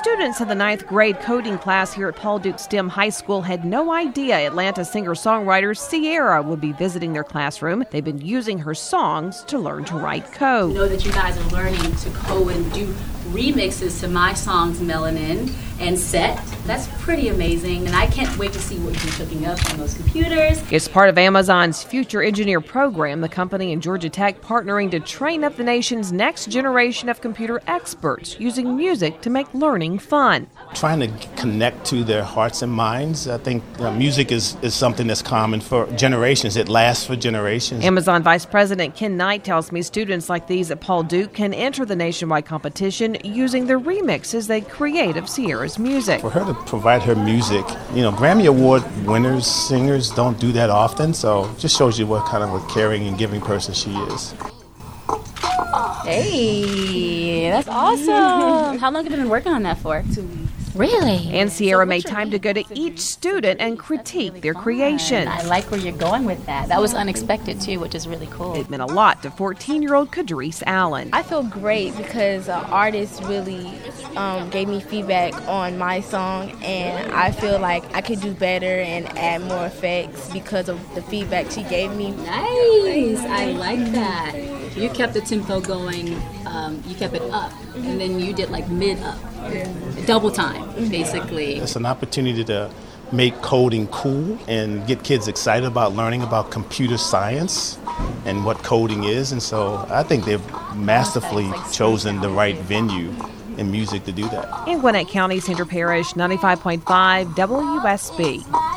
Students in the ninth grade coding class here at Paul Duke STEM High School had no idea Atlanta singer songwriter Ciara would be visiting their classroom. They've been using her songs to learn to write code. Know that you guys are learning to code and do remixes to my songs Melanin and Set. That's pretty amazing, and I can't wait to see what you're cooking up on those computers. It's part of Amazon's Future Engineer program, the company and Georgia Tech partnering to train up the nation's next generation of computer experts using music to make learning fun. Trying to connect to their hearts and minds. I think uh, music is, is something that's common for generations, it lasts for generations. Amazon Vice President Ken Knight tells me students like these at Paul Duke can enter the nationwide competition using the remixes they create of Ciara's music. For her to provide her music, you know, Grammy Award winners, singers don't do that often, so it just shows you what kind of a caring and giving person she is. Hey, that's awesome. How long have you been working on that for? Two weeks. Really? And Ciara made time to go to each student and critique their creations. I like where you're going with that. That was unexpected too, which is really cool. It meant a lot to 14 year old Kadrice Allen. I feel great because uh, artist really um, gave me feedback on my song, and I feel like I could do better and add more effects because of the feedback she gave me. Nice. I like that. You kept the tempo going. Um, you kept it up, and then you did like mid up, double time, basically. It's an opportunity to make coding cool and get kids excited about learning about computer science and what coding is. And so I think they've masterfully chosen the right venue in music to do that. In Gwinnett County, Sandra Parrish, 95.5 WSB.